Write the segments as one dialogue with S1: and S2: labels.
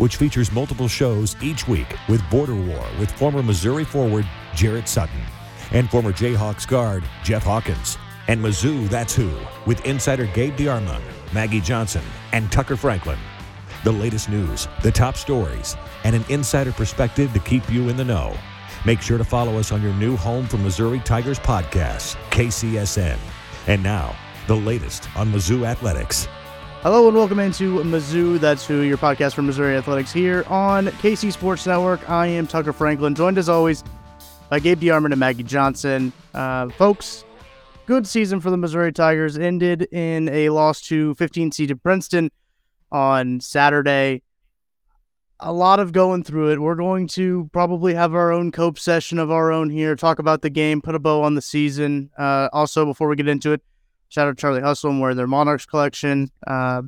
S1: which features multiple shows each week with Border War with former Missouri forward Jarrett Sutton and former Jayhawks guard Jeff Hawkins. And Mizzou That's Who with insider Gabe DeArmond, Maggie Johnson, and Tucker Franklin. The latest news, the top stories, and an insider perspective to keep you in the know. Make sure to follow us on your new home for Missouri Tigers podcast, KCSN. And now, the latest on Mizzou Athletics.
S2: Hello and welcome into Mizzou. That's who your podcast for Missouri Athletics here on KC Sports Network. I am Tucker Franklin, joined as always by Gabe DeArmond and Maggie Johnson. Uh, folks, good season for the Missouri Tigers ended in a loss to 15 seeded Princeton on Saturday a lot of going through it. We're going to probably have our own cope session of our own here, talk about the game, put a bow on the season. Uh, also, before we get into it, shout out Charlie Hustle and wear their Monarchs collection. Uh,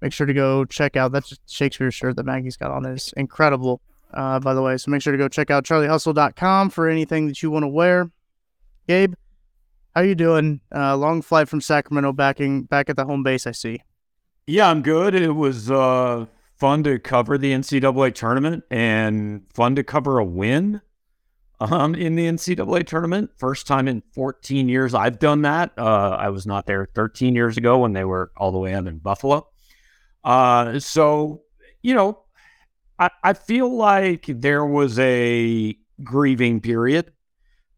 S2: make sure to go check out that Shakespeare shirt that Maggie's got on is incredible, uh, by the way. So make sure to go check out charliehustle.com for anything that you want to wear. Gabe, how you doing? Uh, long flight from Sacramento, backing back at the home base. I see.
S3: Yeah, I'm good. It was uh, fun to cover the NCAA tournament and fun to cover a win um, in the NCAA tournament. First time in 14 years I've done that. Uh, I was not there 13 years ago when they were all the way out in Buffalo. Uh, so, you know, I, I feel like there was a grieving period,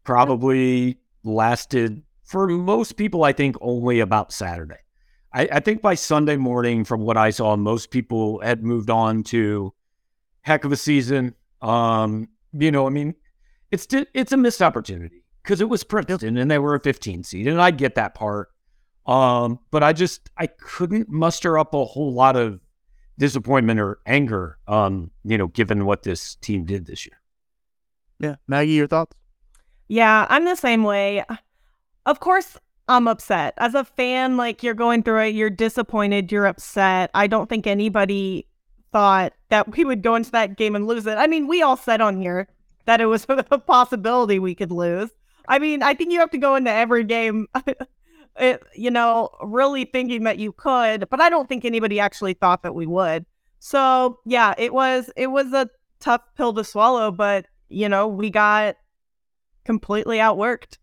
S3: probably lasted for most people, I think, only about Saturday. I, I, think by Sunday morning, from what I saw, most people had moved on to heck of a season. Um, you know, I mean, it's it's a missed opportunity because it was Princeton and they were a 15 seed, and I get that part. Um, but I just I couldn't muster up a whole lot of disappointment or anger. Um, you know, given what this team did this year.
S2: Yeah, Maggie, your thoughts?
S4: Yeah, I'm the same way. Of course, I'm upset. As a fan, like you're going through it, you're disappointed, you're upset. I don't think anybody thought that we would go into that game and lose it. I mean, we all said on here that it was a possibility we could lose. I mean, I think you have to go into every game, you know, really thinking that you could, but I don't think anybody actually thought that we would. So yeah, it was it was a tough pill to swallow, but you know, we got completely outworked.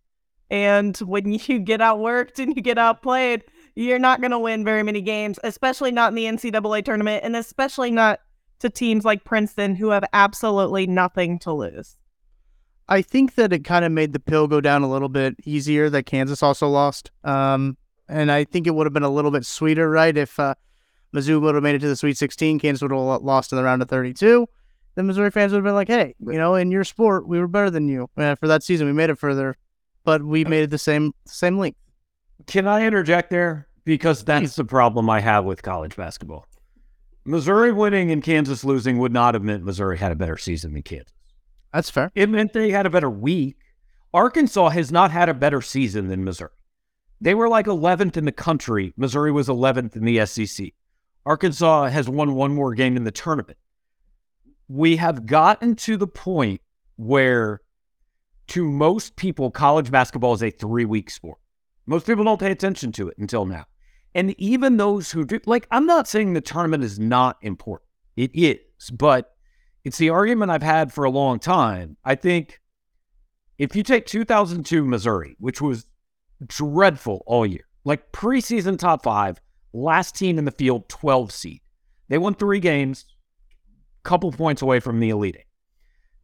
S4: And when you get outworked and you get outplayed, you're not going to win very many games, especially not in the NCAA tournament, and especially not to teams like Princeton who have absolutely nothing to lose.
S2: I think that it kind of made the pill go down a little bit easier that Kansas also lost. Um, and I think it would have been a little bit sweeter, right? If uh, Mizzou would have made it to the Sweet 16, Kansas would have lost in the round of 32. Then Missouri fans would have been like, hey, you know, in your sport, we were better than you. Uh, for that season, we made it further but we made it the same same length.
S3: Can I interject there? Because that's the problem I have with college basketball. Missouri winning and Kansas losing would not have meant Missouri had a better season than Kansas.
S2: That's fair.
S3: It meant they had a better week. Arkansas has not had a better season than Missouri. They were like 11th in the country. Missouri was 11th in the SEC. Arkansas has won one more game in the tournament. We have gotten to the point where to most people, college basketball is a three week sport. Most people don't pay attention to it until now. And even those who do, like, I'm not saying the tournament is not important. It is, but it's the argument I've had for a long time. I think if you take 2002 Missouri, which was dreadful all year, like preseason top five, last team in the field, 12 seed. They won three games, couple points away from the Elite Eight.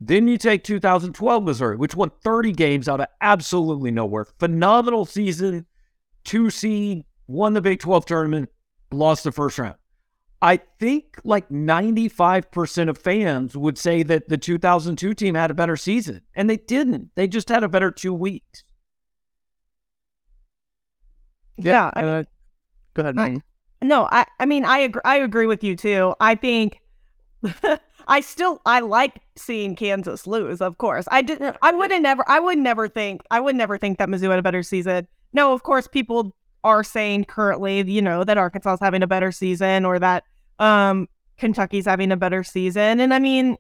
S3: Then you take 2012 Missouri, which won 30 games out of absolutely nowhere. Phenomenal season, two seed, won the Big 12 tournament, lost the first round. I think like 95% of fans would say that the 2002 team had a better season, and they didn't. They just had a better two weeks.
S4: Yeah. I,
S2: Uh, go ahead.
S4: I- no, I, I mean, I agree, I agree with you too. I think I still, I like seeing Kansas lose, of course. I didn't, I would have never, I would never think, I would never think that Mizzou had a better season. No, of course, people are saying currently, you know, that Arkansas is having a better season or that um Kentucky's having a better season. And I mean,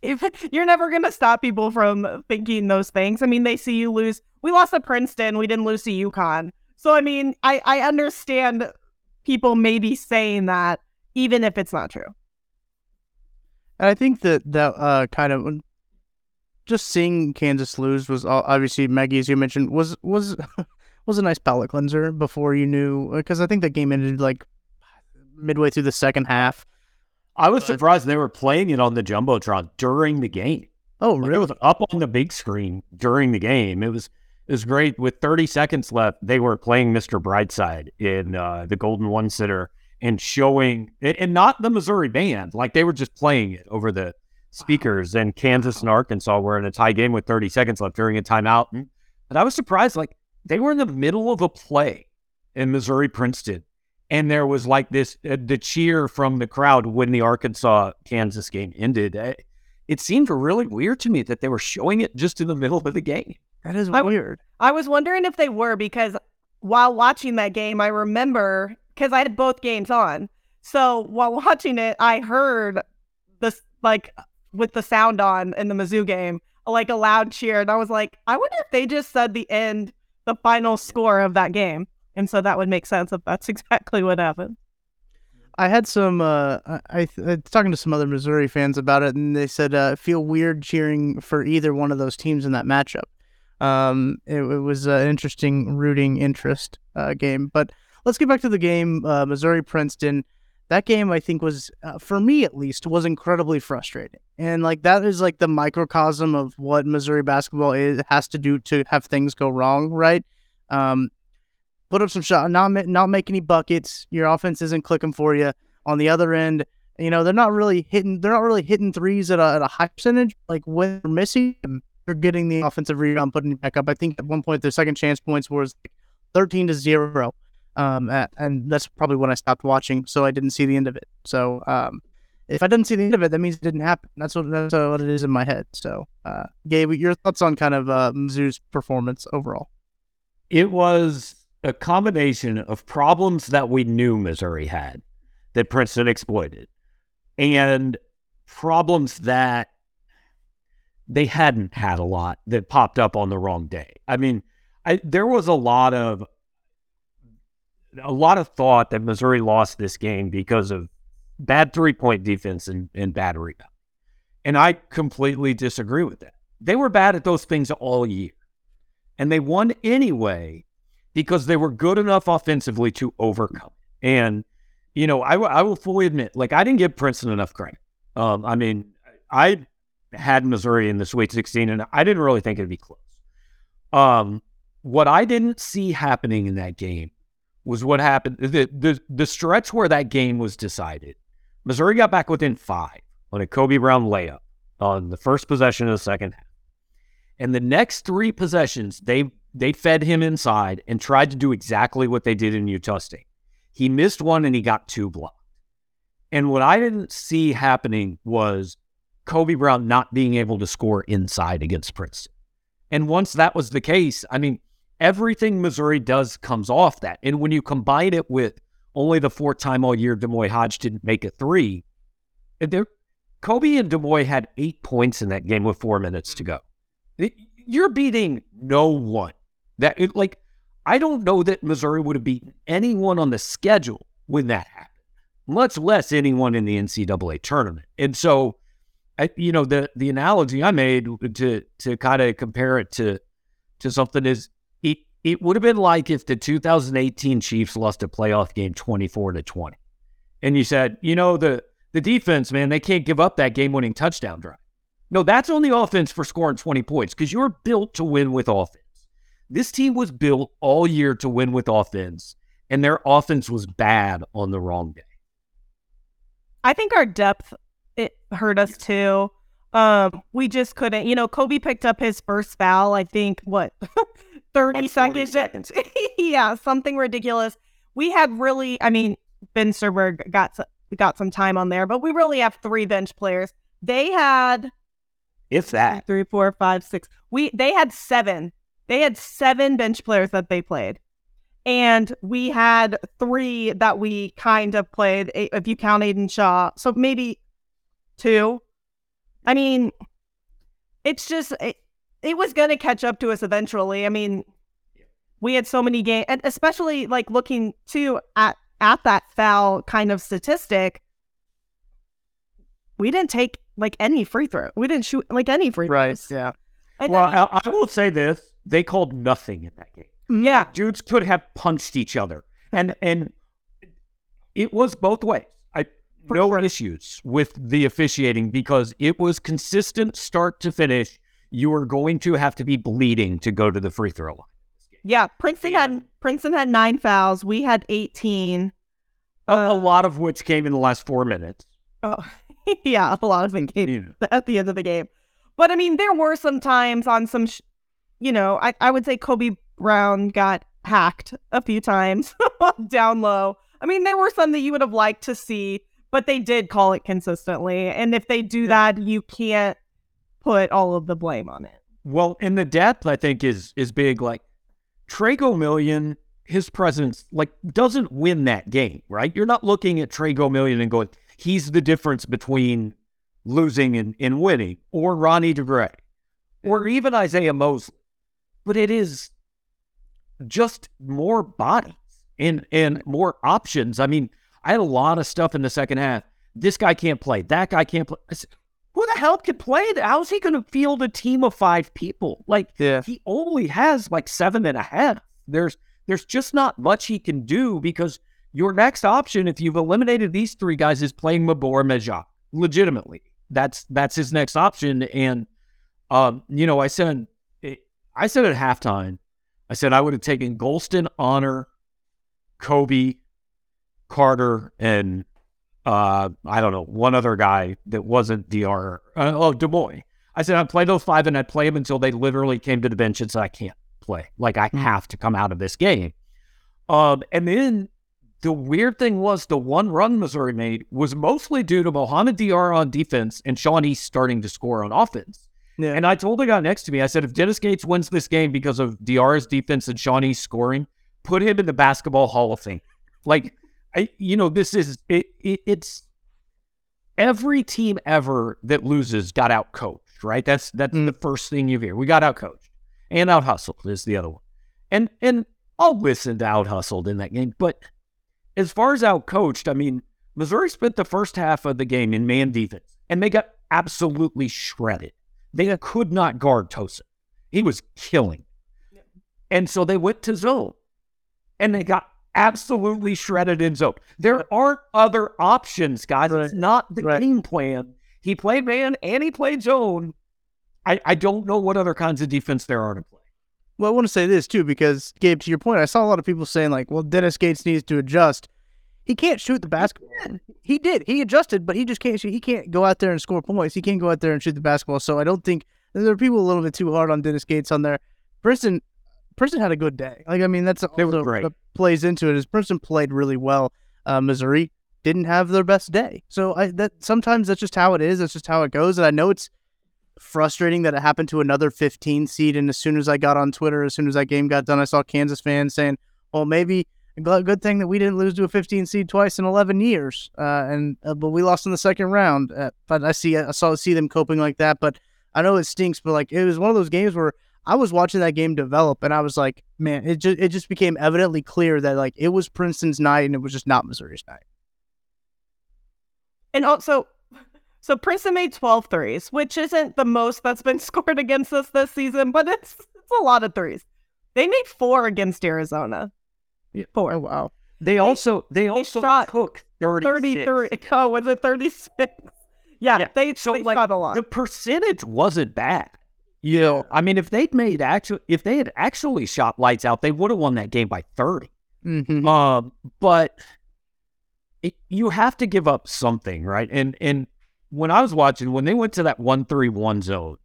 S4: if you're never going to stop people from thinking those things. I mean, they see you lose. We lost to Princeton. We didn't lose to UConn. So I mean, I I understand people maybe saying that even if it's not true.
S2: And I think that that uh, kind of just seeing Kansas lose was all, obviously Maggie, as you mentioned, was was was a nice palate cleanser before you knew because I think that game ended like midway through the second half.
S3: I was surprised they were playing it on the jumbotron during the game.
S2: Oh,
S3: Like. It was up on the big screen during the game. It was it was great. With 30 seconds left, they were playing Mr. Brightside in uh, the Golden One Center and showing and, and not the Missouri band. Like they were just playing it over the speakers. And Kansas and Arkansas were in a tie game with 30 seconds left during a timeout. And, and I was surprised. Like they were in the middle of a play in Missouri Princeton. And there was like this uh, the cheer from the crowd when the Arkansas Kansas game ended. Uh, it seemed really weird to me that they were showing it just in the middle of the game.
S2: That is
S4: I w-
S2: weird.
S4: I was wondering if they were because while watching that game, I remember because I had both games on. So while watching it, I heard this like with the sound on in the Mizzou game, like a loud cheer, and I was like, I wonder if they just said the end, the final score of that game, and so that would make sense if that's exactly what happened.
S2: I had some. Uh, I, I talking to some other Missouri fans about it, and they said uh, feel weird cheering for either one of those teams in that matchup. Um, it, it was an interesting rooting interest uh, game. But let's get back to the game. Uh, Missouri Princeton. That game, I think, was uh, for me at least was incredibly frustrating, and like that is like the microcosm of what Missouri basketball is has to do to have things go wrong, right? Um, put up some shot, not not make any buckets. Your offense isn't clicking for you. On the other end, you know they're not really hitting. They're not really hitting threes at a, at a high percentage. Like when they're missing, they're getting the offensive rebound, putting it back up. I think at one point their second chance points was thirteen to zero, um, and that's probably when I stopped watching, so I didn't see the end of it. So um, if I didn't see the end of it, that means it didn't happen. That's what that's what it is in my head. So, uh, Gabe, your thoughts on kind of uh, Mizzou's performance overall?
S3: It was a combination of problems that we knew Missouri had that Princeton exploited and problems that they hadn't had a lot that popped up on the wrong day. I mean, I, there was a lot of a lot of thought that Missouri lost this game because of bad three point defense and, and bad rebound. And I completely disagree with that. They were bad at those things all year. And they won anyway because they were good enough offensively to overcome. And, you know, I, w- I will fully admit, like, I didn't give Princeton enough credit. Um, I mean, I had Missouri in the Sweet 16, and I didn't really think it'd be close. Um, what I didn't see happening in that game was what happened the, the the stretch where that game was decided. Missouri got back within five on a Kobe Brown layup on the first possession of the second half. And the next three possessions, they they fed him inside and tried to do exactly what they did in Utah State. He missed one and he got two blocked. And what I didn't see happening was Kobe Brown not being able to score inside against Princeton. And once that was the case, I mean, everything Missouri does comes off that. And when you combine it with only the fourth time all year D'Moi Hodge didn't make a three, there, Kobe and D'Moi had eight points in that game with four minutes to go. You're beating no one. That it, like I don't know that Missouri would have beaten anyone on the schedule when that happened, much less anyone in the NCAA tournament. And so, I, you know, the the analogy I made to to kind of compare it to to something is it would have been like if the 2018 Chiefs lost a playoff game 24 to 20, and you said, you know, the the defense, man, they can't give up that game winning touchdown drive. No, that's on the offense for scoring 20 points because you're built to win with offense. This team was built all year to win with offense, and their offense was bad on the wrong day.
S4: I think our depth it hurt us too. Um, we just couldn't. You know, Kobe picked up his first foul. I think what thirty seconds. seconds. yeah, something ridiculous. We had really. I mean, Ben Sternberg got got some time on there, but we really have three bench players. They had,
S3: if that,
S4: three, four, five, six. We they had seven they had seven bench players that they played. And we had three that we kind of played, if you count Aidan Shaw. So maybe two. I mean, it's just, it, it was going to catch up to us eventually. I mean, we had so many games, and especially like looking too at, at that foul kind of statistic, we didn't take like any free throw. We didn't shoot like any free throws.
S2: Right. Yeah.
S3: And well, I, I will say this they called nothing in that game.
S4: Yeah,
S3: dudes could have punched each other, and and it was both ways. No issues with the officiating because it was consistent start to finish. You were going to have to be bleeding to go to the free throw line.
S4: Yeah, Princeton had Princeton had nine fouls. We had eighteen.
S3: A, uh, a lot of which came in the last four minutes.
S4: Oh, yeah, a lot of them came yeah. at the end of the game. But I mean, there were some times on some sh- you know, I, I would say Kobe Brown got hacked a few times down low. I mean, there were some that you would have liked to see, but they did call it consistently. And if they do that, you can't put all of the blame on it.
S3: Well, in the depth, I think is is big. Like Tre Gomillion, his presence like doesn't win that game, right? You're not looking at Tre Gomillion and going, he's the difference between losing and, and winning, or Ronnie DeGray, or even Isaiah Mosley but it is just more bodies and and more options. I mean, I had a lot of stuff in the second half. This guy can't play. That guy can't play. Said, Who the hell can play? How's he going to field a team of five people? Like, yeah. he only has like seven and a half. There's there's just not much he can do because your next option, if you've eliminated these three guys, is playing Mabor Majak. Legitimately, that's that's his next option. And um, you know, I said I said at halftime, I said I would have taken Gholston, Honor, Kobe, Carter, and uh, I don't know, one other guy that wasn't Diarra. Uh, oh, D'Moi. I said I'd play those five and I'd play them until they literally came to the bench and said, I can't play. Like, I mm-hmm. have to come out of this game. Um, and then the weird thing was the one run Missouri made was mostly due to Mohamed Diarra on defense and Sean East starting to score on offense. Yeah. And I told the guy next to me, I said, if Dennis Gates wins this game because of Diarra's defense and Sean East's scoring, put him in the basketball Hall of Fame. Like, I, you know, this is it, it, It's every team ever that loses got out coached, right? That's that's mm. the first thing you hear. We got out coached and out hustled is the other one. And and I'll listen to out hustled in that game, but as far as out coached, I mean, Missouri spent the first half of the game in man defense, and they got absolutely shredded. They could not guard Tosan. He was killing. And so they went to zone and they got absolutely shredded in zone. There aren't other options, guys. Right. It's not the right. game plan. He played man and he played zone. I, I don't know what other kinds of defense there are to play.
S2: Well, I want to say this too, because Gabe, to your point, I saw a lot of people saying like, "Well, Dennis Gates needs to adjust." He can't shoot the basketball. He did. He adjusted, but he just can't shoot. He can't go out there and score points. He can't go out there and shoot the basketball. So I don't think there are people a little bit too hard on Dennis Gates on there. Princeton, Princeton had a good day. Like I mean, that's also what plays into it. Is Princeton played really well. Uh, Missouri didn't have their best day. So I that sometimes that's just how it is. That's just how it goes. And I know it's frustrating that it happened to another 15 seed. And as soon as I got on Twitter, as soon as that game got done, I saw Kansas fans saying, "Well, maybe." A good thing that we didn't lose to a 15 seed twice in 11 years. Uh, and uh, but we lost in the second round. Uh, but I see I saw see them coping like that. But I know it stinks. But like it was one of those games where I was watching that game develop, and I was like, man, it just it just became evidently clear that like it was Princeton's night, and it was just not Missouri's night.
S4: And also, so Princeton made 12 threes, which isn't the most that's been scored against us this season, but it's it's a lot of threes. They made four against Arizona. Four.
S2: Oh wow.
S3: They also they also
S4: shot
S3: took 36.
S4: 33. Oh, was it 36? Yeah,
S3: Yeah,
S4: they,
S3: so,
S4: they
S3: like,
S4: shot a lot.
S3: The percentage wasn't bad. You know, I mean, if they'd made actual, if they had actually shot lights out, they would have won that game by 30.
S2: Mm-hmm.
S3: Um, but it, you have to give up something, right? And and when I was watching, when they went to that one three one zone,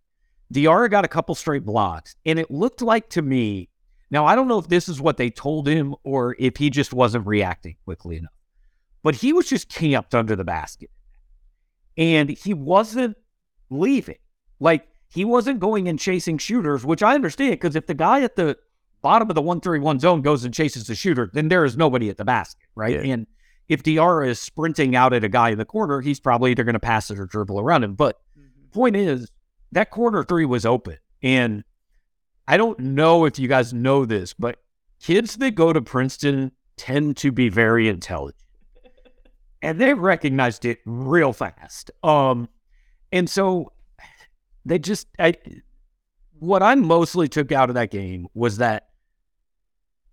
S3: Diarra got a couple straight blocks, and it looked like to me. Now I don't know if this is what they told him or if he just wasn't reacting quickly enough, but he was just camped under the basket, and he wasn't leaving. Like he wasn't going and chasing shooters, which I understand because if the guy at the bottom of the one three one zone goes and chases the shooter, then there is nobody at the basket, right?
S2: Yeah.
S3: And if Diarra is sprinting out at a guy in the corner, he's probably either going to pass it or dribble around him. But point is, that corner three was open. And I don't know if you guys know this, but kids that go to Princeton tend to be very intelligent. And they recognized it real fast. Um, and so they just I what I mostly took out of that game was that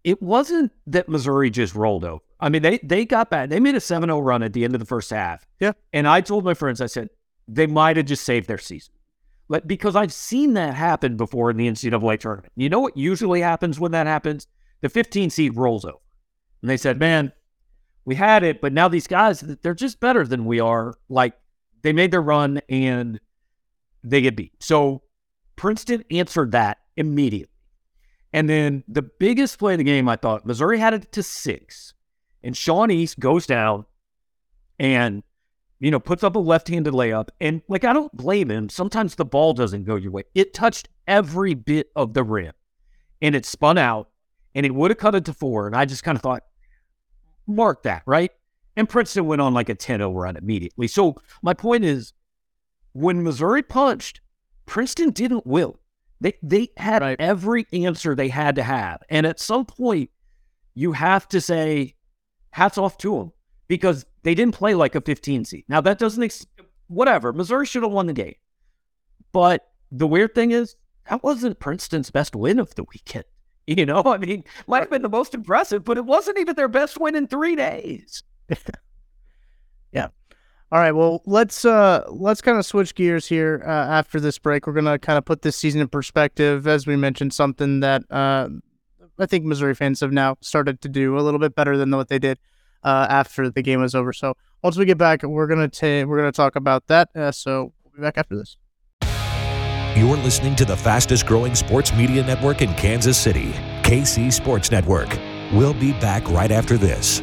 S3: it wasn't that Missouri just rolled over. I mean, they they got back. They made a 7-0 run at the end of the first half.
S2: Yeah.
S3: And I told my friends, I said, they might have just saved their season. Like, because I've seen that happen before in the NCAA tournament. You know what usually happens when that happens? The 15 seed rolls over. And they said, man, we had it, but now these guys, they're just better than we are. Like, they made their run and they get beat. So Princeton answered that immediately. And then the biggest play of the game, I thought, Missouri had it to six. And Sean East goes down and, you know, puts up a left handed layup. And, like, I don't blame him. Sometimes the ball doesn't go your way. It touched every bit of the rim and it spun out and it would have cut it to four. And I just kind of thought, mark that, right? And Princeton went on like a 10 0 run immediately. So my point is, when Missouri punched, Princeton didn't will. They they had
S2: Right.
S3: every answer they had to have, and at some point, you have to say, hats off to them because they didn't play like a 15 seed. Now that doesn't ex- whatever. Missouri should have won the game, but the weird thing is that wasn't Princeton's best win of the weekend. You know, I mean, might have been the most impressive, but it wasn't even their best win in three days.
S2: All right, well let's uh let's kind of switch gears here uh, after this break. We're gonna kind of put this season in perspective, as we mentioned, something that uh, I think Missouri fans have now started to do a little bit better than what they did uh, after the game was over. So once we get back, we're gonna ta- we're gonna talk about that. Uh, so we'll be back after this.
S1: You're listening to the fastest growing sports media network in Kansas City, KC Sports Network. We'll be back right after this.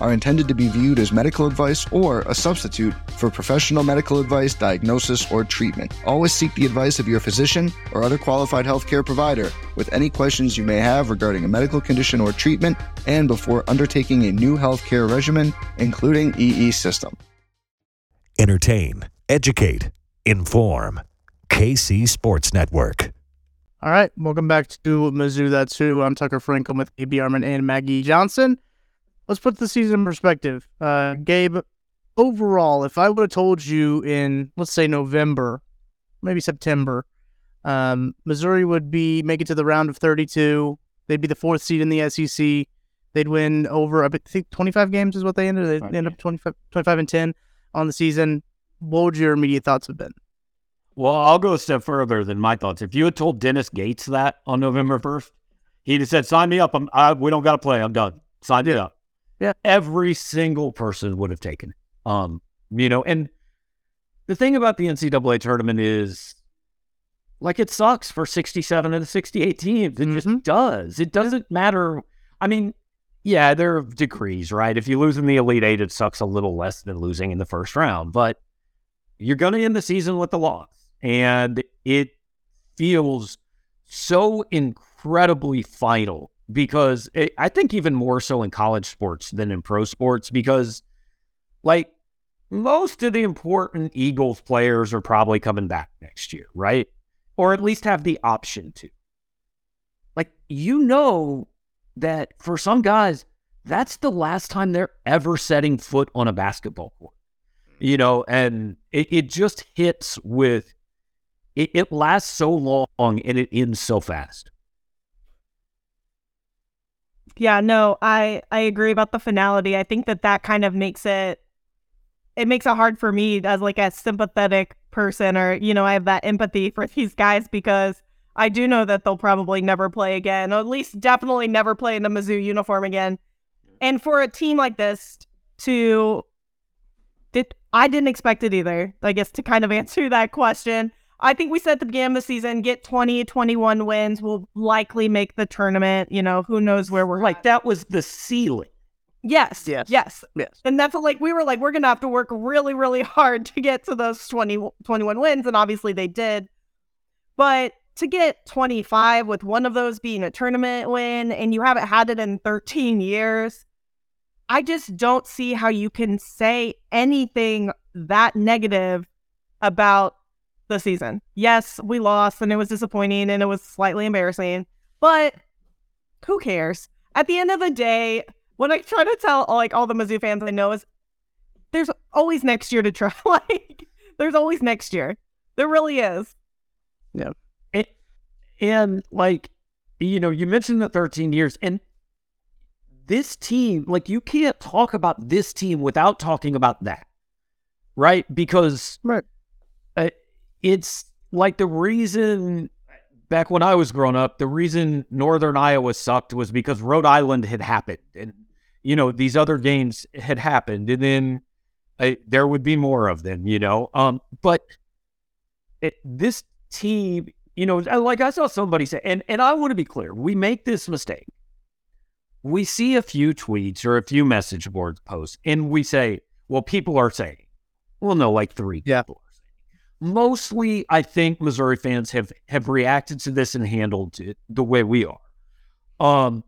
S5: are intended to be viewed as medical advice or a substitute for professional medical advice, diagnosis, or treatment. Always seek the advice of your physician or other qualified healthcare provider with any questions you may have regarding a medical condition or treatment and before undertaking a new healthcare regimen, including EE system.
S1: Entertain, educate, inform. KC Sports Network.
S2: All right, welcome back to Mizzou That's Who. I'm Tucker Franklin with Gabe DeArmond and Maggie Johnson. Let's put the season in perspective. Uh, Gabe, overall, if I would have told you in, let's say, November, maybe September, um, Missouri would be make it to the round of 32. They'd be the fourth seed in the SEC. They'd win over, I think, 25 games is what they ended. They end up 25, 25 and 10 on the season. What would your immediate thoughts have been?
S3: Well, I'll go a step further than my thoughts. If you had told Dennis Gates that on November 1st, he'd have said, sign me up. I'm, I, we don't got to play. I'm done. Sign me up.
S2: Yeah.
S3: Every single person would have taken it. Um, you know, and the thing about the NCAA tournament is like it sucks for 67 of the 68 teams. It
S2: Mhm.
S3: just does. It doesn't matter. I mean, yeah, there are degrees, right? If you lose in the Elite Eight, it sucks a little less than losing in the first round, but you're going to end the season with the loss. And it feels so incredibly final because it, I think even more so in college sports than in pro sports because, like, most of the important Eagles players are probably coming back next year, right? Or at least have the option to. Like, you know that for some guys, that's the last time they're ever setting foot on a basketball court. Mm. You know, and it, it just hits with it, it lasts so long and it ends so fast.
S4: Yeah, no, I I agree about the finality. I think that that kind of makes it it makes it hard for me as like a sympathetic person or you know, I have that empathy for these guys because I do know that they'll probably never play again, or at least definitely never play in a Mizzou uniform again. And for a team like this to did I didn't expect it either. I guess to kind of answer that question. I think we said at the beginning of the season, get 20, 21 wins. We'll likely make the tournament. You know, who knows where we're
S3: Like that was the ceiling.
S4: Yes.
S2: Yes.
S4: Yes.
S2: Yes.
S4: And that's what, like, we were like, we're going to have to work really, really hard to get to those 20, 21 wins. And obviously they did. But to get 25 with one of those being a tournament win and you haven't had it in 13 years, I just don't see how you can say anything that negative about the season. Yes, we lost and it was disappointing and it was slightly embarrassing, but who cares? At the end of the day, what I try to tell like all the Mizzou fans I know is there's always next year to try. like there's always next year. There really is.
S3: It, and like, you know, you mentioned the 13 years and this team, like you can't talk about this team without talking about that. Right? Because
S2: Right.
S3: It's like the reason back when I was growing up, the reason Northern Iowa sucked was because Rhode Island had happened, and you know these other games had happened, and then uh, there would be more of them, you know. Um, but it, this team, you know, like I saw somebody say, and and I want to be clear, we make this mistake. We see a few tweets or a few message board posts, and we say, well, people are saying, well, no, like three
S2: Yeah.
S3: people. Mostly, I think Missouri fans have have reacted to this and handled it the way we are. Um,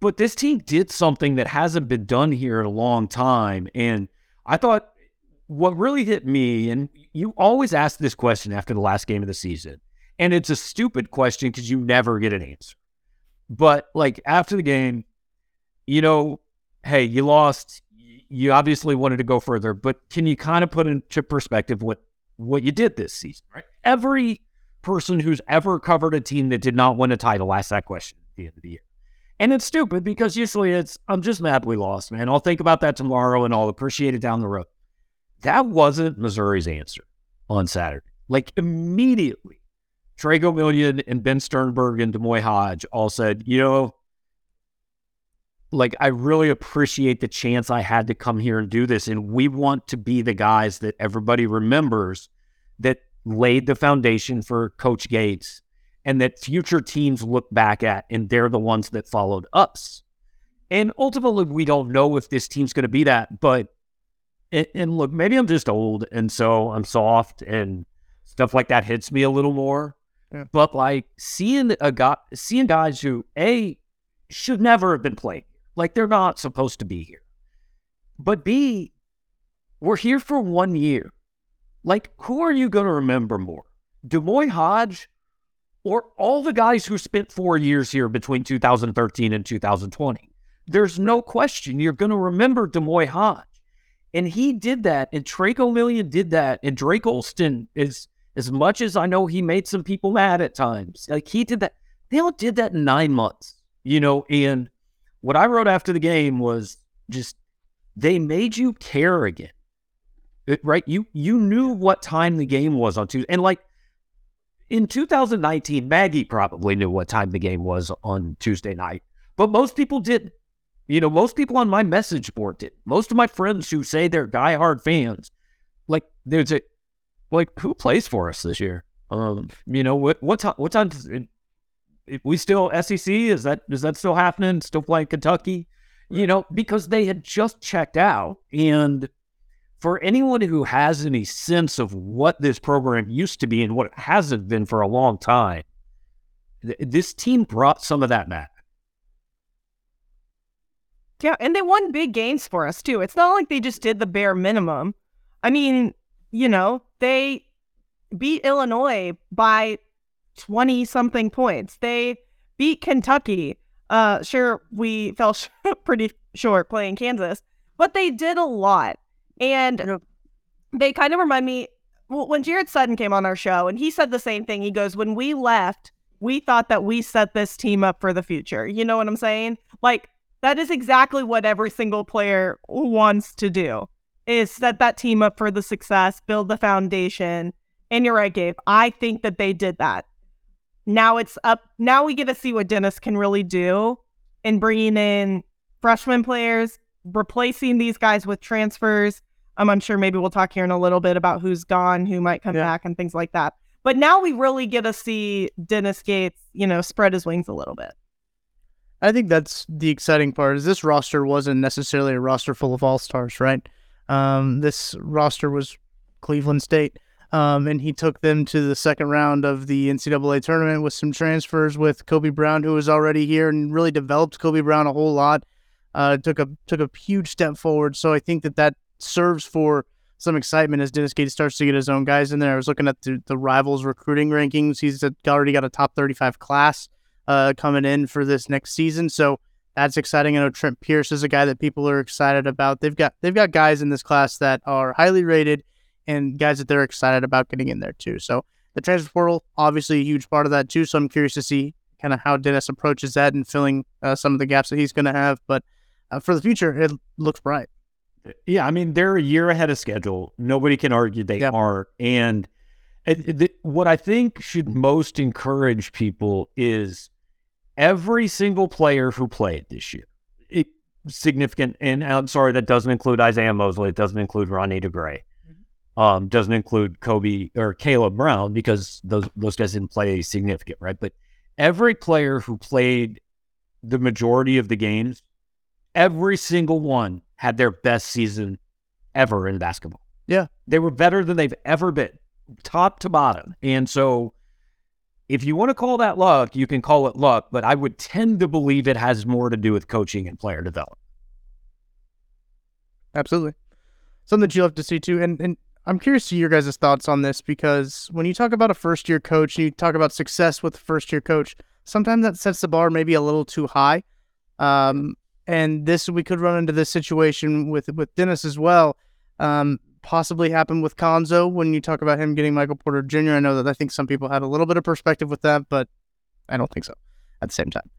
S3: but this team did something that hasn't been done here in a long time, and I thought what really hit me, and you always ask this question after the last game of the season, and it's a stupid question because you never get an answer. But like after the game, you know, hey, you lost. You obviously wanted to go further, but can you kind of put into perspective what what you did this season? Right. Every person who's ever covered a team that did not win a title asked that question at the end of the year. And it's stupid because usually it's, I'm just mad we lost, man. I'll think about that tomorrow and I'll appreciate it down the road. That wasn't Missouri's answer on Saturday. Like immediately, Tre Gomillion and Ben Sternberg and D'Moi Hodge all said, you know, like I really appreciate the chance I had to come here and do this. And we want to be the guys that everybody remembers that laid the foundation for Coach Gates and that future teams look back at, and they're the ones that followed us. And ultimately, we don't know if this team's going to be that. But, and, and look, maybe I'm just old, and so I'm soft, and stuff like that hits me a little more. Yeah. But like seeing a guy, seeing guys who a should never have been playing, like they're not supposed to be here. But B, we're here for one year. Like, who are you going to remember more? D'Moi Hodge or all the guys who spent four years here between 2013 and 2020? There's no question you're going to remember D'Moi Hodge. And he did that, and Tre Gomillion did that, and Dre Gholston is as much as I know he made some people mad at times. Like he did that. They all did that in nine months, you know. And what I wrote after the game was just they made you care again. It, right? You you knew what time the game was on Tuesday, and like in 2019, Maggie probably knew what time the game was on Tuesday night, but most people didn't. You know, most people on my message board did. Most of my friends who say they're diehard fans, like there's a like who plays for us this year? Um, you know what what time what time does we still SEC is that is that still happening? Still playing Kentucky? You know, because they had just checked out and for anyone who has any sense of what this program used to be and what it hasn't been for a long time, th- this team brought some of that back.
S4: Yeah, and they won big games for us too. It's not like they just did the bare minimum. I mean, you know, they beat Illinois by 20 something points. They beat Kentucky. Uh sure we fell sh- pretty short playing Kansas, but they did a lot. And they kind of remind me when Jared Sutton came on our show and he said the same thing. He goes, When we left, we thought that we set this team up for the future. You know what I'm saying? Like, that is exactly what every single player wants to do is set that team up for the success, build the foundation. And you're right, Gabe. I think that they did that. Now it's up. Now we get to see what Dennis can really do in bringing in freshman players, replacing these guys with transfers. Um, I'm sure maybe we'll talk here in a little bit about who's gone, who might come yeah. back, and things like that. But now we really get to see Dennis Gates, you know, spread his wings a little bit.
S2: I think that's the exciting part. Is this roster wasn't necessarily a roster full of all stars, right? Um, this roster was Cleveland State, um, and he took them to the second round of the NCAA tournament with some transfers with Kobe Brown, who was already here and really developed Kobe Brown a whole lot uh, took a took a huge step forward. So I think that that serves for some excitement as Dennis Gates starts to get his own guys in there. I was looking at the, the rivals recruiting rankings. He's already got a top 35 class uh, coming in for this next season. So that's exciting. I know Trent Pierce is a guy that people are excited about. They've got they've got guys in this class that are highly rated and guys that they're excited about getting in there too. So the transfer portal obviously a huge part of that too. So I'm curious to see kind of how Dennis approaches that and filling uh, some of the gaps that he's going to have. But uh, for the future, it looks bright.
S3: Yeah, I mean they're a year ahead of schedule. Nobody can argue they yep. are. And it, it, what I think should most encourage people is every single player who played this year, it, significant. And I'm sorry, that doesn't include Isaiah Mosley. It doesn't include Ronnie DeGray. Um, doesn't include Kobe or Caleb Brown because those those guys didn't play significant, right? But every player who played the majority of the games every single one had their best season ever in basketball.
S2: Yeah.
S3: They were better than they've ever been, top to bottom. And so if you want to call that luck, you can call it luck, but I would tend to believe it has more to do with coaching and player development.
S2: Absolutely. Something that you love to see too. And and I'm curious to your guys' thoughts on this because when you talk about a first year coach and you talk about success with a first year coach, sometimes that sets the bar maybe a little too high. Um, and this we could run into this situation with with Dennis as well. Um, possibly happen with Cuonzo when you talk about him getting Michael Porter Jr. I know that I think some people had a little bit of perspective with that, but I don't think so at the same time.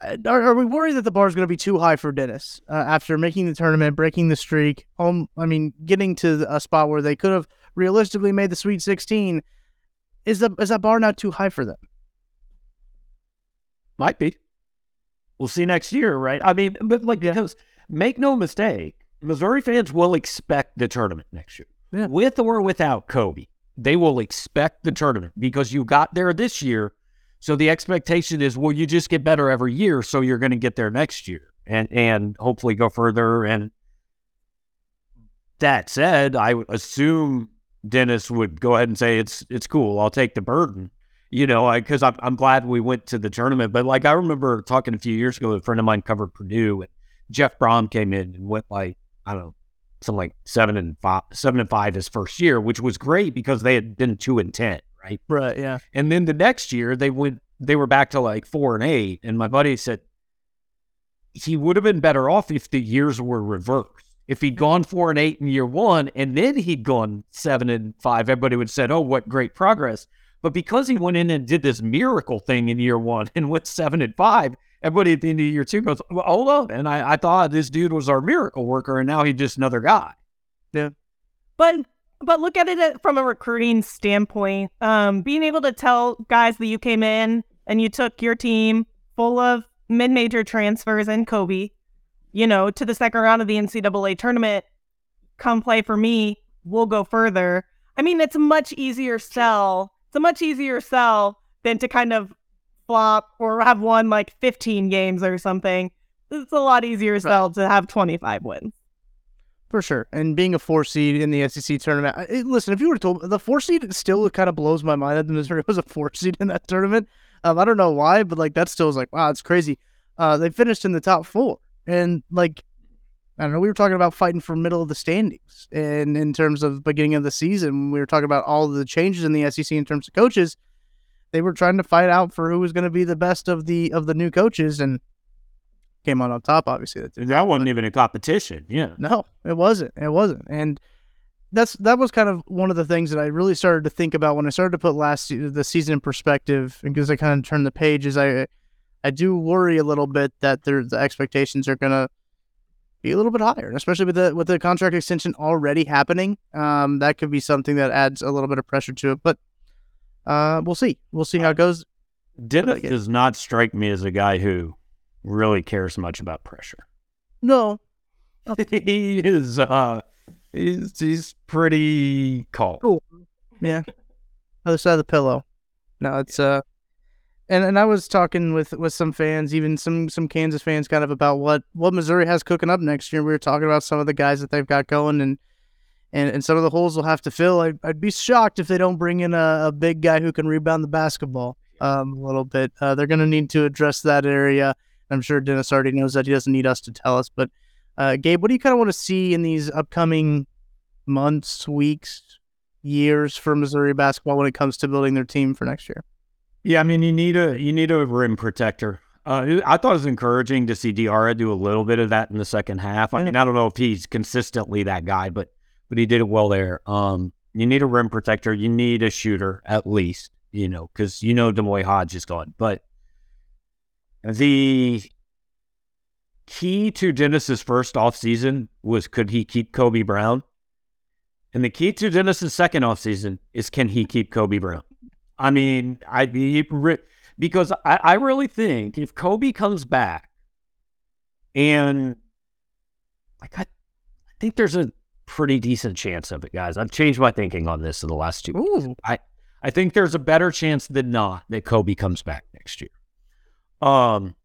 S2: Uh, are, are we worried that the bar is going to be too high for Dennis uh, after making the tournament, breaking the streak? Um, I mean, getting to a spot where they could have realistically made the Sweet 16. Is the is that bar not too high for them?
S3: Might be. We'll see next year, right? I mean, but like,
S2: Yeah.
S3: because make no mistake, Missouri fans will expect the tournament next year,
S2: Yeah.
S3: with or without Kobe. They will expect the tournament because you got there this year. So the expectation is, well, you just get better every year, so you're going to get there next year and and hopefully go further. And that said, I assume Dennis would go ahead and say it's it's cool. I'll take the burden you know, because I'm, I'm glad we went to the tournament. But like I remember talking a few years ago, a friend of mine covered Purdue, and Jeff Brohm came in and went like I don't know, something like seven and five, seven and five his first year, which was great because they had been two and ten, right?
S2: Right. Yeah.
S3: And then the next year they went, they were back to like four and eight, and my buddy said he would have been better off if the years were reversed. If he'd gone four and eight in year one, and then he'd gone seven and five, everybody would have said, "Oh, what great progress!" But because he went in and did this miracle thing in year one and went seven and five, everybody at the end of year two goes, well, hold on. And I, I thought this dude was our miracle worker, and now he's just another guy. Yeah.
S4: But but look at it from a recruiting standpoint. Um, being able to tell guys that you came in and you took your team full of mid-major transfers and Kobe, you know, to the second round of the NCAA tournament. Come play for me. We'll go further. I mean, it's a much easier sell. It's a much easier sell than to kind of flop or have won like 15 games or something. It's a lot easier sell to have 25 wins.
S2: For sure. And being a four seed in the SEC tournament, I, listen, if you were told the four seed still kind of blows my mind that the Missouri was a four seed in that tournament. Um, I don't know why, but like that still is like, wow, it's crazy. Uh, they finished in the top four. And like, I don't know, we were talking about fighting for middle of the standings. And in terms of beginning of the season, we were talking about all the changes in the SEC in terms of coaches. They were trying to fight out for who was going to be the best of the of the new coaches and came out on top, obviously. That
S3: That wasn't even a competition. Yeah.
S2: no, it wasn't. It wasn't. And that's that was kind of one of the things that I really started to think about when I started to put last the season in perspective because I kind of turned the page. Is I I do worry a little bit that there the expectations are gonna be a little bit higher, especially with the with the contract extension already happening. Um, that could be something that adds a little bit of pressure to it. But uh, we'll see. We'll see how it goes.
S3: Dennis does not strike me as a guy who really cares much about pressure.
S2: No,
S3: he is uh he's he's pretty calm.
S2: Yeah. Other side of the pillow. No, it's uh and and I was talking with with some fans, even some some Kansas fans kind of about what what Missouri has cooking up next year. We were talking about some of the guys that they've got going and and, and some of the holes they'll have to fill. I'd, I'd be shocked if they don't bring in a, a big guy who can rebound the basketball um, a little bit. Uh, they're going to need to address that area. I'm sure Dennis already knows that. He doesn't need us to tell us. But uh, Gabe, what do you kind of want to see in these upcoming months, weeks, years for Missouri basketball when it comes to building their team for next year?
S3: Yeah, I mean you need a you need a rim protector. Uh, I thought it was encouraging to see Diarra do a little bit of that in the second half. I mean, I don't know if he's consistently that guy, but but he did it well there. Um, you need a rim protector. You need a shooter at least, you know, because you know D'Moi Hodge is gone. But the key to Dennis's first offseason was could he keep Kobe Brown? And the key to Dennis's second offseason is can he keep Kobe Brown? I mean, I because I, I really think if Kobe comes back and like I, I think there's a pretty decent chance of it, guys. I've changed my thinking on this in the last two. weeks.
S2: Ooh.
S3: I I think there's a better chance than not that Kobe comes back next year. Um,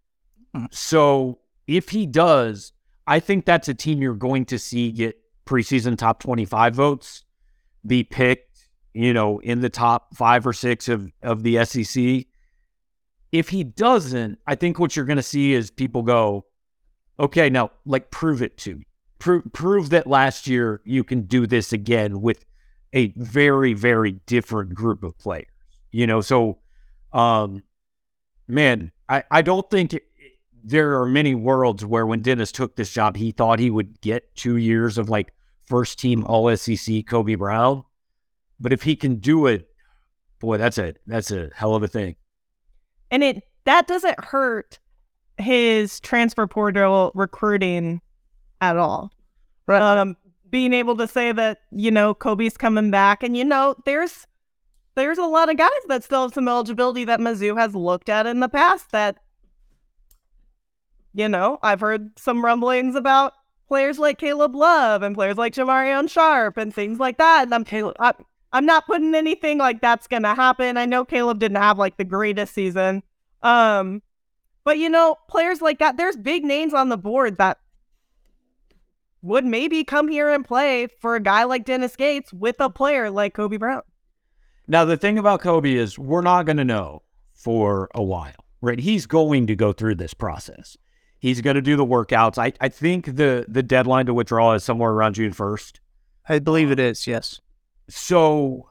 S3: so if he does, I think that's a team you're going to see get preseason top 25 votes, be picked, you know, in the top five or six of, of the SEC. If he doesn't, I think what you're going to see is people go, okay, now like prove it to me. Prove, prove that last year you can do this again with a very, very different group of players. You know, so um, man, I, I don't think it, there are many worlds where when Dennis took this job, he thought he would get two years of like first team All SEC Kobe Brown. But if he can do it, boy, that's a that's a hell of a thing.
S4: And it that doesn't hurt his transfer portal recruiting at all.
S2: Right.
S4: Um, being able to say that you know Kobe's coming back, and you know there's there's a lot of guys that still have some eligibility that Mizzou has looked at in the past that you know I've heard some rumblings about players like Caleb Love and players like Jamarion Sharp and things like that. And I'm Caleb. I, I'm not putting anything like that's gonna happen. I know Caleb didn't have like the greatest season. Um, but you know, players like that, there's big names on the board that would maybe come here and play for a guy like Dennis Gates with a player like Kobe Brown.
S3: Now, the thing about Kobe is we're not going to know for a while, right? He's going to go through this process. He's going to do the workouts. I, I think the the deadline to withdraw is somewhere around June 1st.
S2: I believe it is, yes.
S3: So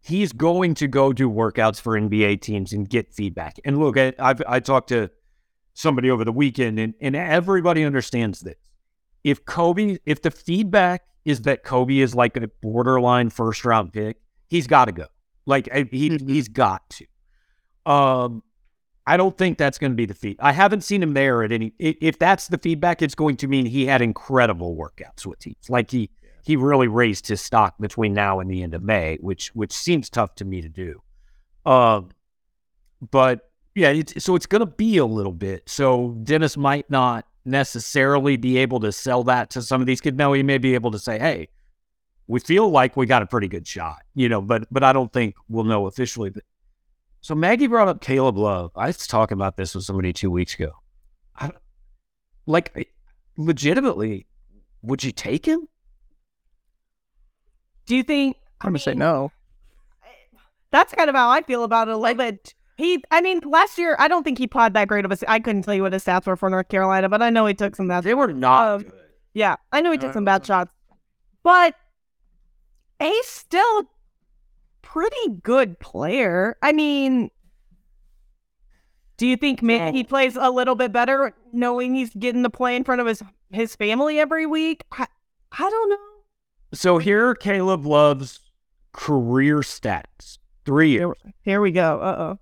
S3: he's going to go do workouts for NBA teams and get feedback. And look, I, I've I talked to somebody over the weekend, and, and everybody understands this. If Kobe, if the feedback is that Kobe is like a borderline first round pick, he's got to go. Like he
S2: Mhm.
S3: he's got to. Um, I don't think that's going to be the feed. I haven't seen him there at any. If that's the feedback, it's going to mean he had incredible workouts with teams. Like he he really raised his stock between now and the end of May, which which seems tough to me to do. Um, but yeah, it's, so it's going to be a little bit. So Dennis might not necessarily be able to sell that to some of these kids. Now he may be able to say, "Hey, we feel like we got a pretty good shot," you know. But but I don't think we'll know officially. But so Maggie brought up Caleb Love. I was talking about this with somebody two weeks ago. I, like, legitimately, would you take him?
S4: Do you think
S2: I'm gonna say no.
S4: that's kind of how I feel about it a little bit? He, I mean, last year I don't think he played that great of a. I couldn't tell you what his stats were for North Carolina, but I know he took some bad.
S3: They were not
S4: Um,
S3: good.
S4: Yeah, I know he took some bad shots, but he's still pretty good player. I mean, do you think maybe he plays a little bit better knowing he's getting to play in front of his his family every week? I, I don't know.
S3: So here are Caleb Love's career stats. Three years.
S4: Here we go. Uh oh.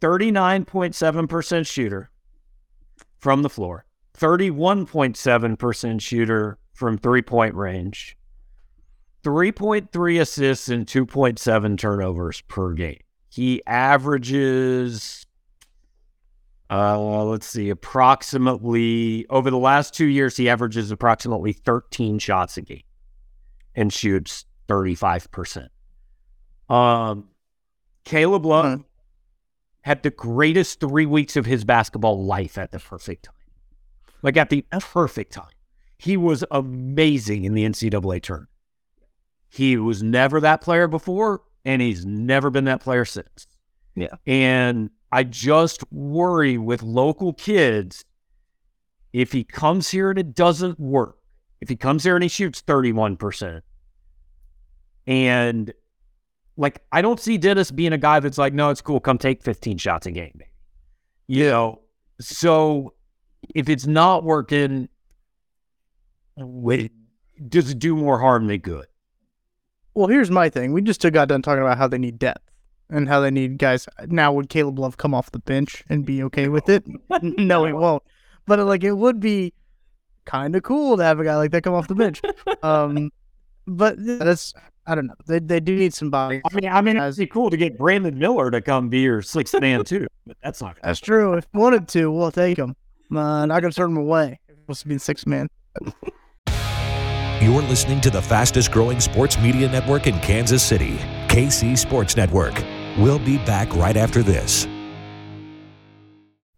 S3: 39.7% shooter from the floor, 31.7% shooter from three point range, 3.3 assists, and 2.7 turnovers per game. He averages, uh, let's see, approximately over the last two years, he averages approximately 13 shots a game and shoots 35%. Um, Caleb Love had the greatest three weeks of his basketball life at the perfect time. Like at the perfect time. He was amazing in the NCAA tournament. He was never that player before, and he's never been that player since.
S2: Yeah.
S3: And I just worry with local kids if he comes here and it doesn't work, if he comes here and he shoots 31%, and like I don't see Dennis being a guy that's like, no, it's cool, come take 15 shots a game. You know, so if it's not working, wait, does it do more harm than good?
S2: Well, here's my thing. We just got done talking about how they need depth and how they need guys. Now, would Caleb Love come off the bench and be okay with it? no, he won't. But like, it would be kind of cool to have a guy like that come off the bench. Um, but that's I don't know. They they do need some bodies.
S3: I mean, I mean, it'd be cool to get Brandon Miller to come be your sixth man too, but that's not.
S2: That's true. If wanted to, we'll take him. Uh, not gonna turn him away. He's supposed to be the sixth man.
S1: You're listening to the fastest growing sports media network in Kansas City, KC Sports Network. We'll be back right after this.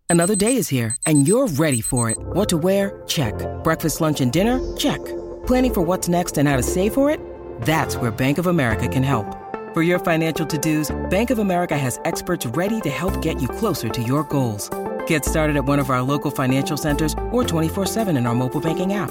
S6: Another day is here, and you're ready for it. What to wear? Check. Breakfast, lunch, and dinner? Check. Planning for what's next and how to save for it? That's where Bank of America can help. For your financial to-dos, Bank of America has experts ready to help get you closer to your goals. Get started at one of our local financial centers or 24-7 in our mobile banking app.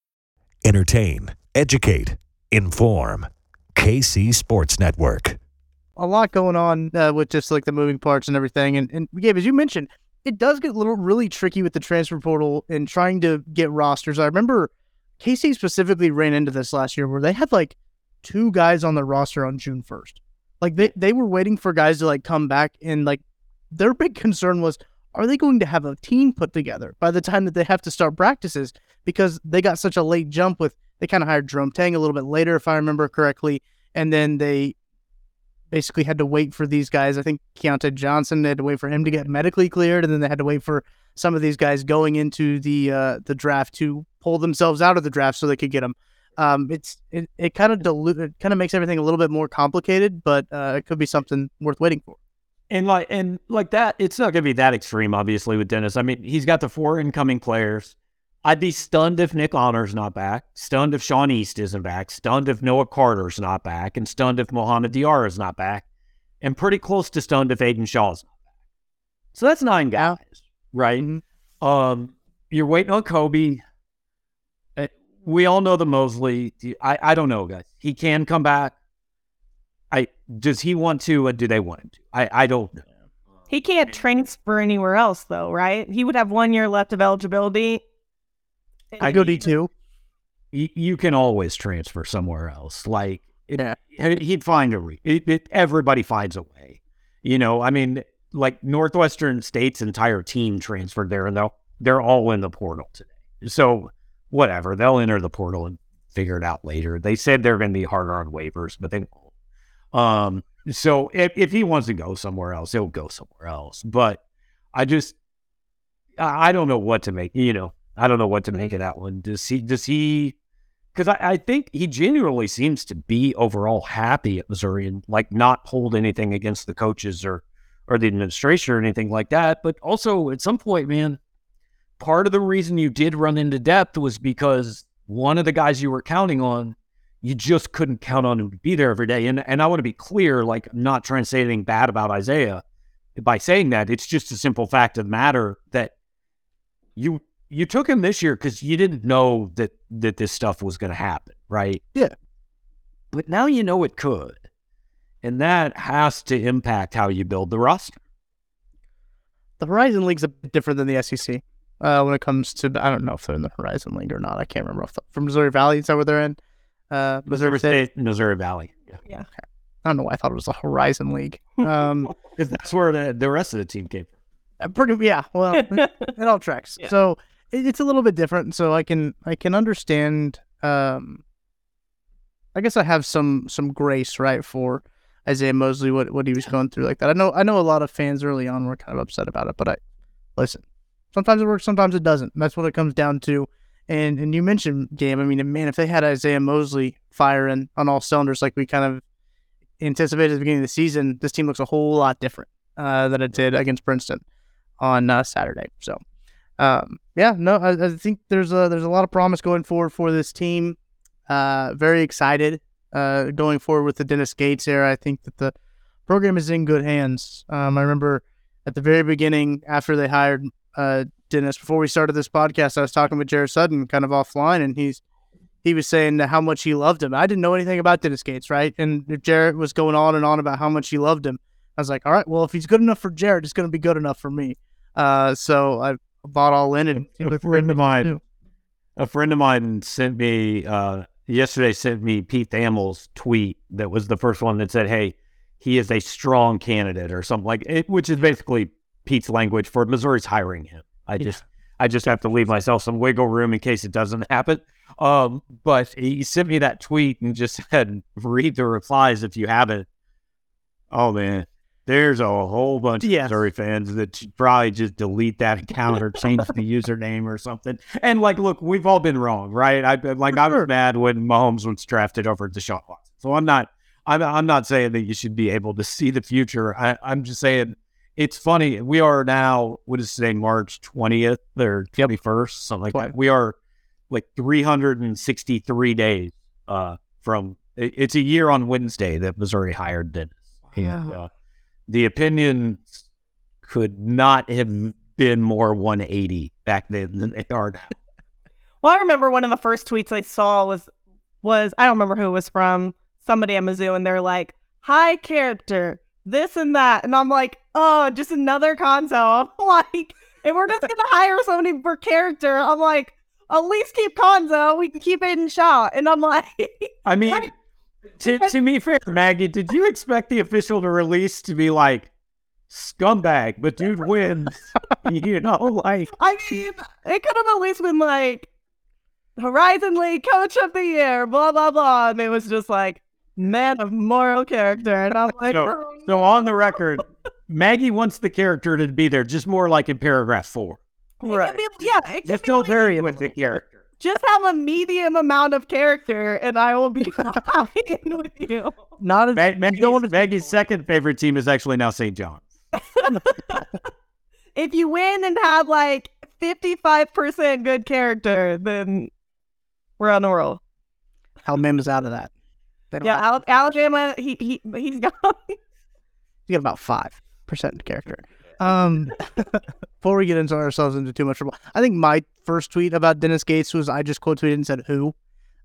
S1: Entertain, educate, inform. KC Sports Network.
S2: a lot going on uh, with just like the moving parts and everything. And, and Gabe, as you mentioned, it does get a little really tricky with the transfer portal and trying to get rosters. I remember KC specifically ran into this last year where they had like two guys on the roster on June 1st. Like they, they were waiting for guys to like come back and like their big concern was are they going to have a team put together by the time that they have to start practices because they got such a late jump with they kind of hired Jerome Tang a little bit later if I remember correctly and then they basically had to wait for these guys. I think Keyontae Johnson they had to wait for him to get medically cleared, and then they had to wait for some of these guys going into the uh, the draft to pull themselves out of the draft so they could get them. Um, it's it, it kind of dilute it kind of makes everything a little bit more complicated, but uh, it could be something worth waiting for.
S3: And like and like that, it's not going to be that extreme, obviously, with Dennis. I mean, he's got the four incoming players. I'd be stunned if Nick Honor's not back, stunned if Sean East isn't back, stunned if Noah Carter's not back, and stunned if Mohamed Diarra is not back, and pretty close to stunned if Aidan Shaw's not back. So that's nine guys, right? Um, you're waiting on Kobe. Uh, We all know the Mosley. I, I don't know, guys. He can come back. I does he want to, and do they want him to? I, I don't know.
S4: He can't transfer anywhere else, though, right? He would have one year left of eligibility.
S2: I go D two.
S3: you, you can always transfer somewhere else. Like, it,
S2: Yeah.
S3: he'd find a re- it, it, everybody finds a way. You know, I mean, like Northwestern State's entire team transferred there, and they'll they're all in the portal today. So whatever, they'll enter the portal and figure it out later. They said they're going to be harder on waivers, but they won't. Um, so if, if he wants to go somewhere else, he'll go somewhere else. But I just, I I don't know what to make. You know, I don't know what to make of that one. Does he? Does he? Because I, I think he genuinely seems to be overall happy at Missouri and like not hold anything against the coaches or or the administration or anything like that. But also at some point, man, part of the reason you did run into depth was because one of the guys you were counting on, you just couldn't count on him to be there every day. And and I want to be clear, like I'm not trying to say anything bad about Isaiah by saying that. It's just a simple fact of the matter that you you took him this year because you didn't know that that this stuff was going to happen, right?
S2: Yeah.
S3: But now you know it could, and that has to impact how you build the roster.
S2: The Horizon League's a bit different than the SEC uh, when it comes to. I don't know if they're in the Horizon League or not. I can't remember. Off the, from Missouri Valley, is that where they're in? Uh, Missouri State.
S3: Missouri Valley,
S4: Yeah.
S2: I don't know why I thought it was the Horizon League. Um,
S3: that's where the, the rest of the team came from.
S2: Uh, pretty yeah well it, it all tracks so it, it's a little bit different so i can i can understand um i guess i have some some grace right for isaiah mosley what what he was going through like that i know i know a lot of fans early on were kind of upset about it but i listen sometimes it works sometimes it doesn't that's what it comes down to and and you mentioned game i mean man if they had isaiah mosley firing on all cylinders like we kind of anticipated at the beginning of the season this team looks a whole lot different uh, than it did against princeton on uh, Saturday. So, um, yeah, no, I, I think there's a there's a lot of promise going forward for this team. Uh, very excited uh, going forward with the Dennis Gates era. I think that the program is in good hands. Um, I remember at the very beginning after they hired uh, Dennis, before we started this podcast, I was talking with Jared Sutton kind of offline, and he's he was saying how much he loved him. I didn't know anything about Dennis Gates, right? And Jared was going on and on about how much he loved him. I was like, all right, well, if he's good enough for Jared, it's going to be good enough for me. Uh, so I bought all in and
S3: A friend of mine, a friend of mine sent me uh, yesterday. Sent me Pete Thamel's tweet that was the first one that said, "Hey, he is a strong candidate" or something like it, which is basically Pete's language for Missouri's hiring him. I just, I just have to leave myself some wiggle room in case it doesn't happen. Um, but he sent me that tweet and just said, read the replies if you haven't. Oh man, there's a whole bunch
S2: Yes.
S3: of Missouri fans that should probably just delete that account or change the username or something. And like, look, we've all been wrong, right? I like I was mad when Mahomes was drafted over Deshaun Watson. So I'm not, I'm, I'm not saying that you should be able to see the future. I, I'm just saying it's funny. We are now, what is today, March 20th or 21st, something like that. We are like 363 days uh, from, it- it's a year on Wednesday that Missouri hired Dennis. And uh, the opinions could not have been more 180 back then than they are now.
S4: Well, I remember one of the first tweets I saw was was I don't remember who it was from somebody at Mizzou, and they're like, "High character, this and that," and I'm like, "Oh, just another Cuonzo." I'm like, "If we're just gonna hire somebody for character, I'm like, at least keep Cuonzo. We can keep it in shot. And I'm like,
S3: I mean, to, to be fair, Maggie, did you expect the official to release to be like scumbag, but dude wins? you know, like
S4: I mean, it could have at least been like Horizon League Coach of the Year, blah blah blah, and it was just like man of moral character, and I'm like,
S3: so. So on the record, Maggie wants the character to be there, just more like in paragraph four.
S4: It be- yeah, it could
S3: Just
S4: be
S3: don't
S4: like-
S3: vary with the character.
S4: just have a medium amount of character, and I will be fine with you.
S2: Not as
S3: Ma- Maggie's, Maggie's second favorite team is actually now St. John's.
S4: If you win and have like fifty-five percent good character, then we're on a roll.
S2: How Mim is out of that. They don't
S4: Yeah,
S2: have-
S4: Al- Alabama, he he he's got.
S2: you get about five percent character. Um, before we get into ourselves into too much trouble, I think my first tweet about Dennis Gates was I just quote tweeted and said who,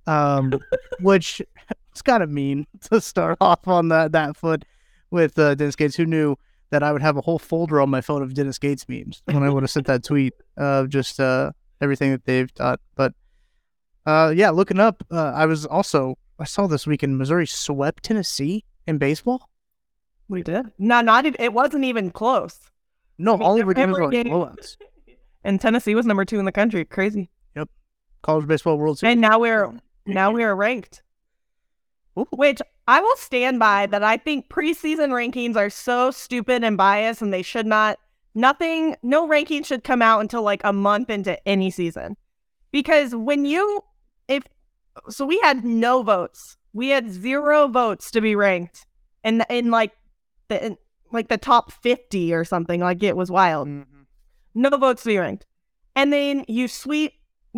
S2: um, which it's kind of mean to start off on that that foot with uh, Dennis Gates. Who knew that I would have a whole folder on my phone of Dennis Gates memes when I would have sent that tweet of just uh, everything that they've done. But uh, yeah, looking up, uh, I was also I saw this weekend Missouri swept Tennessee in baseball.
S4: We did. No, not even, it wasn't even close.
S2: No,
S4: mean,
S2: all they were doing were like blowouts.
S4: And Tennessee was number two in the country. Crazy. Yep.
S2: College baseball World Series.
S4: And now we're now we are ranked. Ooh. Which I will stand by that I think preseason rankings are so stupid and biased and they should not nothing no ranking should come out until like a month into any season. Because when you so we had no votes. We had zero votes to be ranked in in like the in, like the top 50 or something. Like it was wild. Mm-hmm. No votes to be ranked. And then you sweep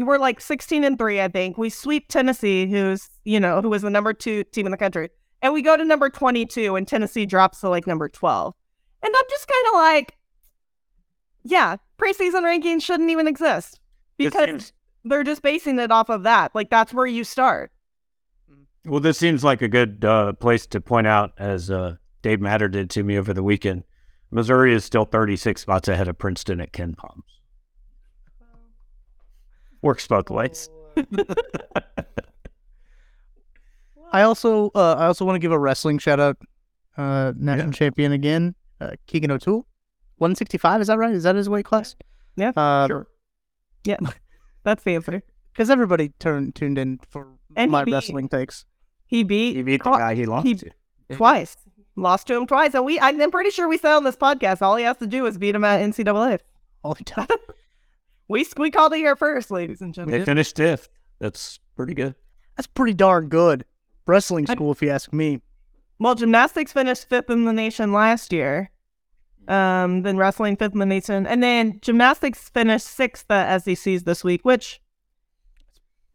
S4: we're like 16 and 3 i think we sweep tennessee who's you know who was the number two team in the country and we go to number 22 and tennessee drops to like number 12 and i'm just kind of like yeah preseason rankings shouldn't even exist because they're just basing it off of that like that's where you start
S3: Well, this seems like a good uh, place to point out, as uh, Dave Matter did to me over the weekend. Missouri is still 36 spots ahead of Princeton at KenPom's. Works both ways.
S2: I also uh, I also want to give a wrestling shout out. Uh, national champion again, uh, Keegan O'Toole, one sixty five. Is that right? Is that his weight class?
S4: Yeah,
S2: Uh,
S3: Sure.
S4: yeah that's the answer
S2: Because everybody turned tuned in for
S4: And
S2: my
S4: he-
S2: wrestling takes.
S4: he beat,
S3: He beat the guy he lost
S4: he-
S3: to.
S4: twice lost to him twice and we i'm pretty sure we said on this podcast all he has to do is beat him at ncaa
S2: All the time.
S4: we we called it here first ladies and gentlemen.
S3: They finished fifth. That's pretty good.
S2: That's pretty darn good. Wrestling school, if you ask me.
S4: Well, gymnastics finished fifth in the nation last year. Um, then wrestling fifth in the nation, and then gymnastics finished sixth at SECs this week, which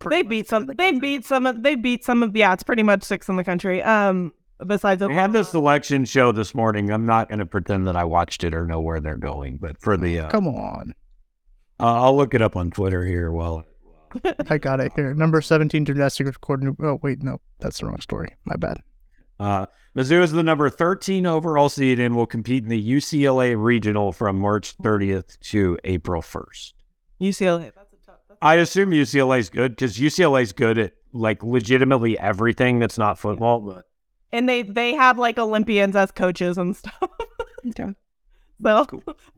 S4: they beat some.
S2: the
S4: They
S2: country.
S4: beat some. of They beat some of. Yeah, it's pretty much sixth in the country. Um, besides,
S3: We had the selection show this morning. I'm not going to pretend that I watched it or know where they're going, but for the, uh,
S2: Come on.
S3: uh, I'll look it up on Twitter here while
S2: I got it here. Number 17 gymnastics coordinator. Oh, wait, no. That's the wrong story. My bad.
S3: Uh, Mizzou is the number 13 overall seed and will compete in the UCLA regional from March 30th to April 1st.
S4: UCLA. That's a tough. That's
S3: I assume UCLA is good because UCLA is good at like legitimately everything that's not football. But
S4: and they they have like Olympians as coaches and stuff. So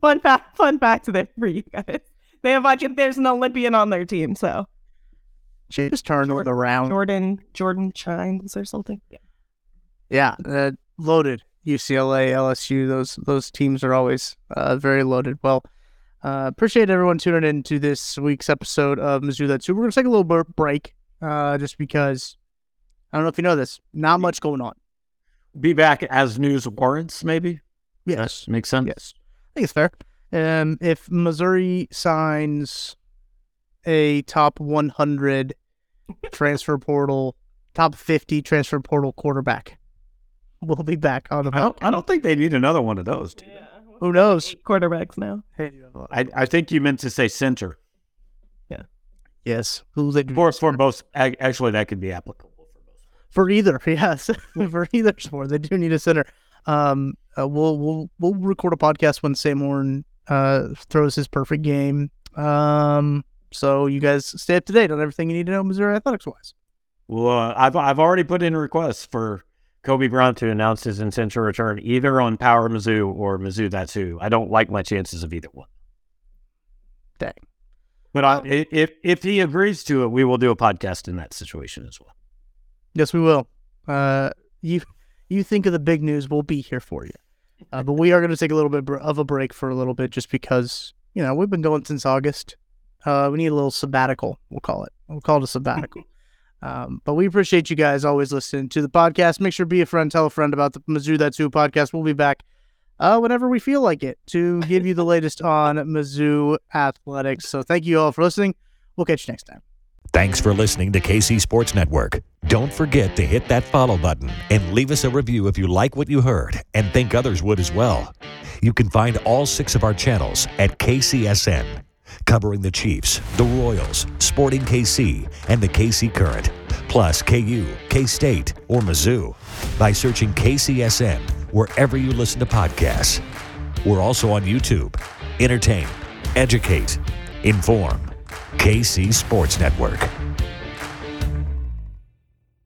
S4: fun fact, fun fact there for you guys. They have like there's an Olympian on their team, so
S2: She just turned it around.
S4: Jordan Jordan Chiles or something. Yeah.
S2: Yeah, uh, loaded. UCLA, LSU, those those teams are always uh, very loaded. Well, uh, appreciate everyone tuning in to this week's episode of Mizzou That's Who. We're gonna take a little bit break, uh, just because I don't know if you know this, not much going on.
S3: Be back as news warrants, maybe.
S2: Yes,
S3: That makes sense.
S2: yes, I think it's fair. Um, if Missouri signs a top 100 transfer portal, top 50 transfer portal quarterback, we'll be back on the
S3: I don't, I don't think they need another one of those. do they?
S2: Who knows?
S4: Quarterbacks now.
S3: I, I think you meant to say center. Yeah.
S2: Yes, who they
S3: For for both, actually, that could be applicable for both.
S2: for either. Yes, for either sport, they do need a center. Um, uh, we'll we'll we'll record a podcast when Sam Horn uh throws his perfect game. Um, so you guys stay up to date on everything you need to know Missouri athletics wise.
S3: Well, uh, I've I've already put in requests for Kobe Brown to announce his intent to return either on Power Mizzou or Mizzou That's Who. I don't like my chances of either one.
S2: Dang.
S3: But I, i- if if he agrees to it, we will do a podcast in that situation as well.
S2: Yes, we will. Uh, you you think of the big news, we'll be here for you. Uh, but we are going to take a little bit of a break for a little bit, just because you know we've been going since August. Uh, we need a little sabbatical. We'll call it. We'll call it a sabbatical. Um, but we appreciate you guys always listening to the podcast. Make sure to be a friend, tell a friend about the Mizzou That's Who podcast. We'll be back uh, whenever we feel like it to give you the latest on Mizzou athletics. So thank you all for listening. We'll catch you next time.
S1: Thanks for listening to KC Sports Network. Don't forget to hit that follow button and leave us a review if you like what you heard and think others would as well. You can find all six of our channels at KCSN, covering the Chiefs, the Royals, Sporting KC, and the KC Current, plus KU, K State, or Mizzou by searching KCSN wherever you listen to podcasts. We're also on YouTube. Entertain, educate, inform. KC Sports Network.